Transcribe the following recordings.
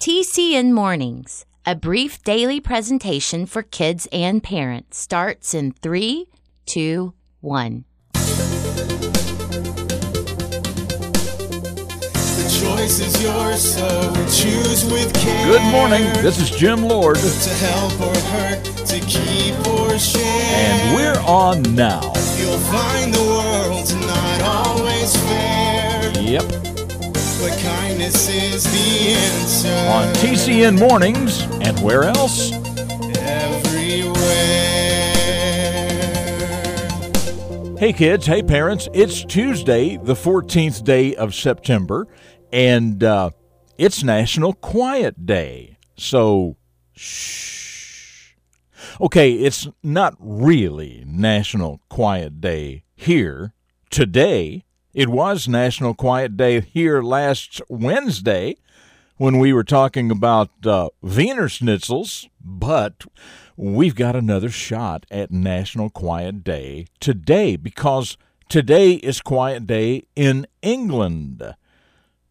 TCN Mornings, a brief daily presentation for kids and parents, starts in three, two, one. The choice is yours, so choose with care. Good morning. This is Jim Lord, To help or hurt, to keep or share. and we're on now. You'll find the world's not always fair. Yep, But kindness is the answer. on TCN Mornings, and where else? Everywhere. Hey kids, hey parents. It's Tuesday, the 14th day of September, and uh, it's National Quiet Day. So, shh. Okay, it's not really National Quiet Day here today. It was National Quiet Day here last Wednesday when we were talking about uh, Wiener Schnitzels, but we've got another shot at National Quiet Day today because today is Quiet Day in England.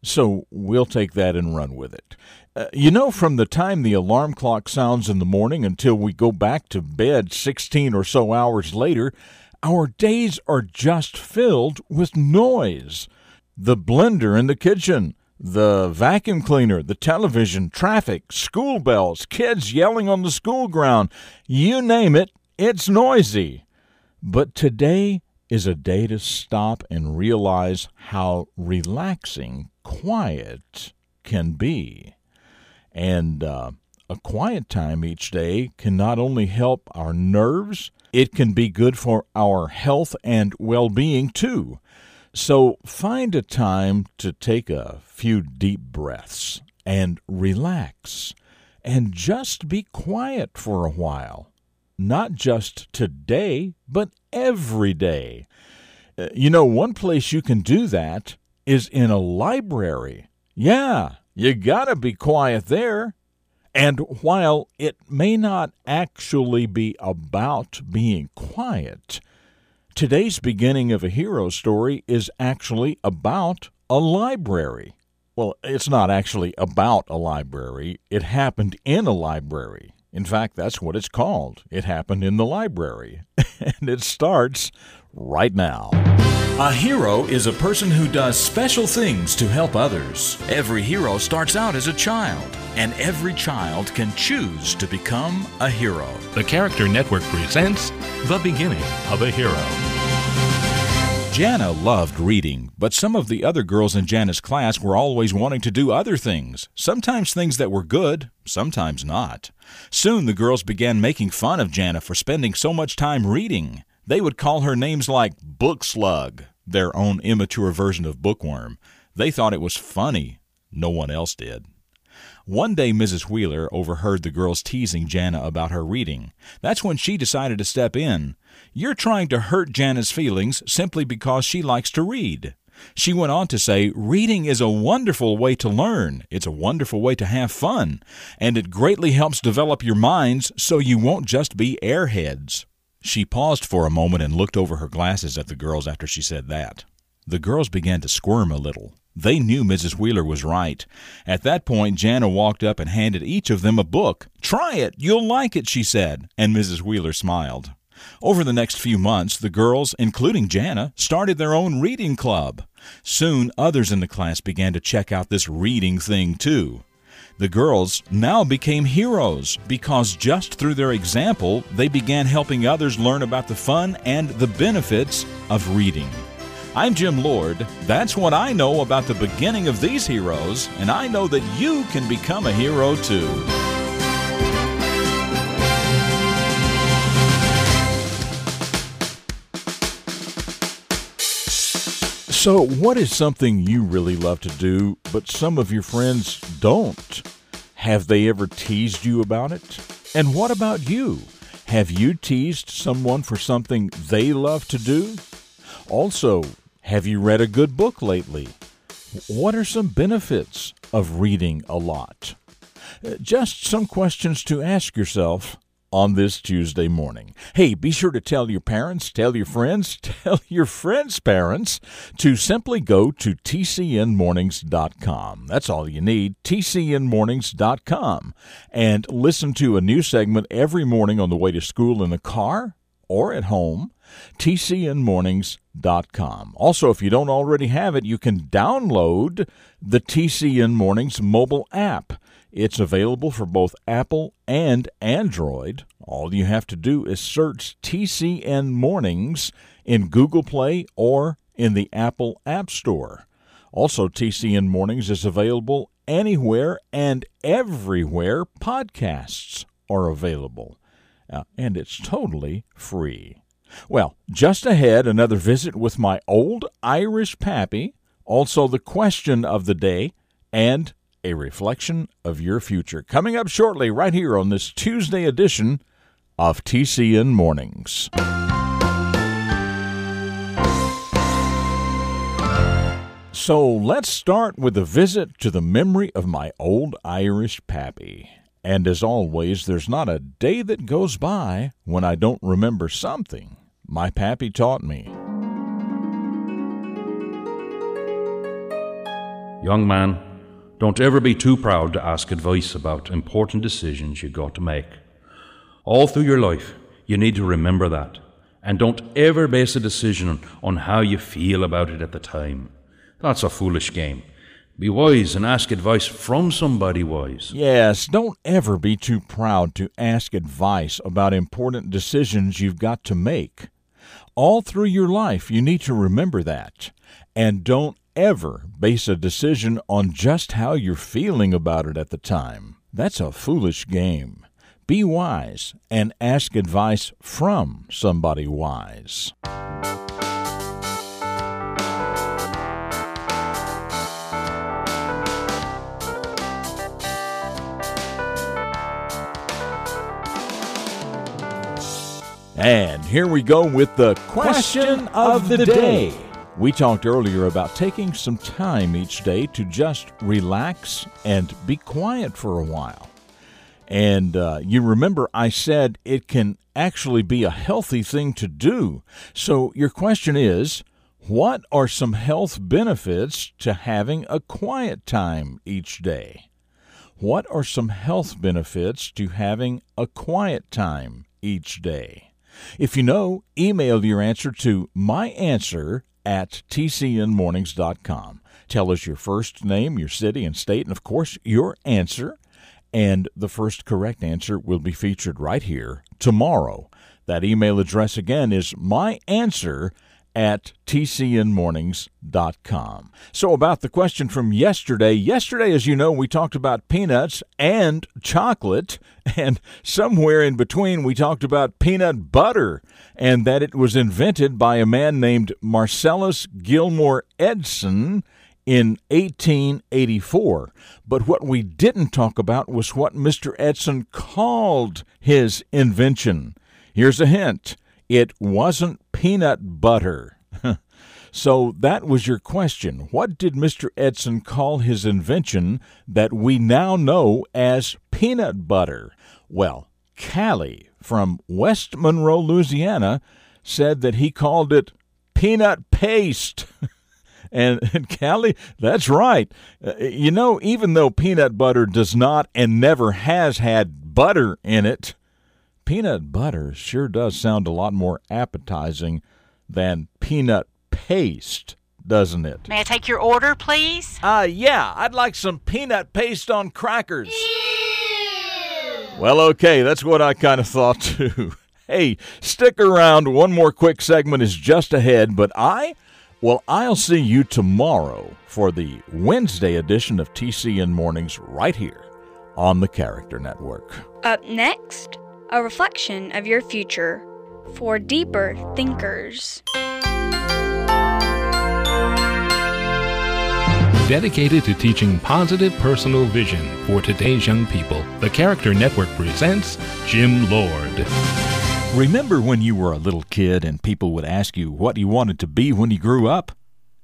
So we'll take that and run with it. Uh, you know, from the time the alarm clock sounds in the morning until we go back to bed 16 or so hours later, our days are just filled with noise. The blender in the kitchen, the vacuum cleaner, the television, traffic, school bells, kids yelling on the school ground you name it, it's noisy. But today is a day to stop and realize how relaxing quiet can be. And uh, a quiet time each day can not only help our nerves, it can be good for our health and well being too. So find a time to take a few deep breaths and relax and just be quiet for a while. Not just today, but every day. Uh, You know, one place you can do that is in a library. Yeah, you gotta be quiet there. And while it may not actually be about being quiet, today's beginning of a hero story is actually about a library. Well, it's not actually about a library, it happened in a library. In fact, that's what it's called. It happened in the library. and it starts right now. A hero is a person who does special things to help others. Every hero starts out as a child, and every child can choose to become a hero. The Character Network presents The Beginning of a Hero. Jana loved reading, but some of the other girls in Jana's class were always wanting to do other things, sometimes things that were good, sometimes not. Soon the girls began making fun of Jana for spending so much time reading. They would call her names like Book Slug, their own immature version of Bookworm. They thought it was funny. No one else did. One day, Mrs. Wheeler overheard the girls teasing Jana about her reading. That's when she decided to step in. You're trying to hurt Jana's feelings simply because she likes to read. She went on to say, Reading is a wonderful way to learn. It's a wonderful way to have fun. And it greatly helps develop your minds so you won't just be airheads. She paused for a moment and looked over her glasses at the girls after she said that. The girls began to squirm a little. They knew Mrs. Wheeler was right. At that point, Jana walked up and handed each of them a book. Try it. You'll like it, she said, and Mrs. Wheeler smiled. Over the next few months, the girls, including Jana, started their own reading club. Soon, others in the class began to check out this reading thing, too. The girls now became heroes because just through their example, they began helping others learn about the fun and the benefits of reading. I'm Jim Lord. That's what I know about the beginning of these heroes, and I know that you can become a hero too. So, what is something you really love to do, but some of your friends don't? Have they ever teased you about it? And what about you? Have you teased someone for something they love to do? Also, have you read a good book lately? What are some benefits of reading a lot? Uh, Just some questions to ask yourself on this Tuesday morning. Hey, be sure to tell your parents, tell your friends, tell your friends' parents to simply go to tcnmornings.com. That's all you need, tcnmornings.com. And listen to a new segment every morning on the way to school in the car or at home tcnmornings.com. Also, if you don't already have it, you can download the TCN Mornings mobile app. It's available for both Apple and Android. All you have to do is search TCN Mornings in Google Play or in the Apple App Store. Also, TCN Mornings is available anywhere and everywhere podcasts are available. Uh, and it's totally free. Well, just ahead, another visit with my old Irish pappy, also the question of the day, and a reflection of your future. Coming up shortly, right here on this Tuesday edition of TCN Mornings. So let's start with a visit to the memory of my old Irish pappy. And as always, there's not a day that goes by when I don't remember something my pappy taught me. Young man, don't ever be too proud to ask advice about important decisions you've got to make. All through your life, you need to remember that. And don't ever base a decision on how you feel about it at the time. That's a foolish game. Be wise and ask advice from somebody wise. Yes, don't ever be too proud to ask advice about important decisions you've got to make. All through your life, you need to remember that. And don't ever base a decision on just how you're feeling about it at the time. That's a foolish game. Be wise and ask advice from somebody wise. And here we go with the question of the day. We talked earlier about taking some time each day to just relax and be quiet for a while. And uh, you remember I said it can actually be a healthy thing to do. So your question is what are some health benefits to having a quiet time each day? What are some health benefits to having a quiet time each day? If you know, email your answer to myanswer at tcnmornings.com. Tell us your first name, your city and state, and of course, your answer. And the first correct answer will be featured right here tomorrow. That email address again is myanswer at tcnmornings.com. So, about the question from yesterday. Yesterday, as you know, we talked about peanuts and chocolate, and somewhere in between, we talked about peanut butter and that it was invented by a man named Marcellus Gilmore Edson in 1884. But what we didn't talk about was what Mr. Edson called his invention. Here's a hint it wasn't peanut butter. so that was your question. What did Mr. Edson call his invention that we now know as peanut butter? Well, Callie from West Monroe, Louisiana, said that he called it peanut paste. and, and Callie, that's right. Uh, you know, even though peanut butter does not and never has had butter in it, peanut butter sure does sound a lot more appetizing than peanut paste, doesn't it? May I take your order, please? Uh, yeah, I'd like some peanut paste on crackers. Well, okay, that's what I kind of thought too. hey, stick around. One more quick segment is just ahead, but I, well, I'll see you tomorrow for the Wednesday edition of TCN Mornings right here on the Character Network. Up next, a reflection of your future for deeper thinkers. Dedicated to teaching positive personal vision for today's young people, the Character Network presents Jim Lord. Remember when you were a little kid and people would ask you what you wanted to be when you grew up?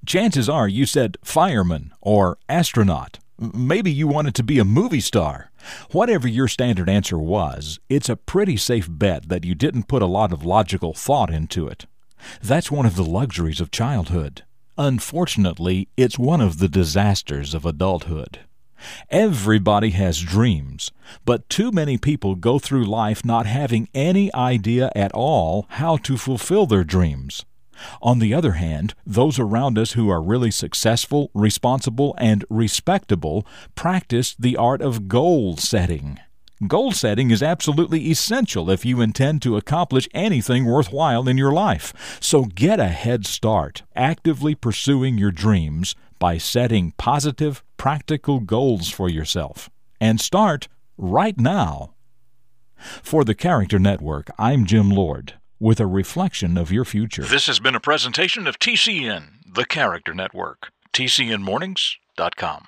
Chances are you said fireman or astronaut Maybe you wanted to be a movie star. Whatever your standard answer was, it's a pretty safe bet that you didn't put a lot of logical thought into it. That's one of the luxuries of childhood. Unfortunately, it's one of the disasters of adulthood. Everybody has dreams, but too many people go through life not having any idea at all how to fulfill their dreams. On the other hand, those around us who are really successful, responsible, and respectable practice the art of goal setting. Goal setting is absolutely essential if you intend to accomplish anything worthwhile in your life. So get a head start actively pursuing your dreams by setting positive, practical goals for yourself. And start right now. For the Character Network, I'm Jim Lord with a reflection of your future. This has been a presentation of TCN, the Character Network. TCNMornings.com.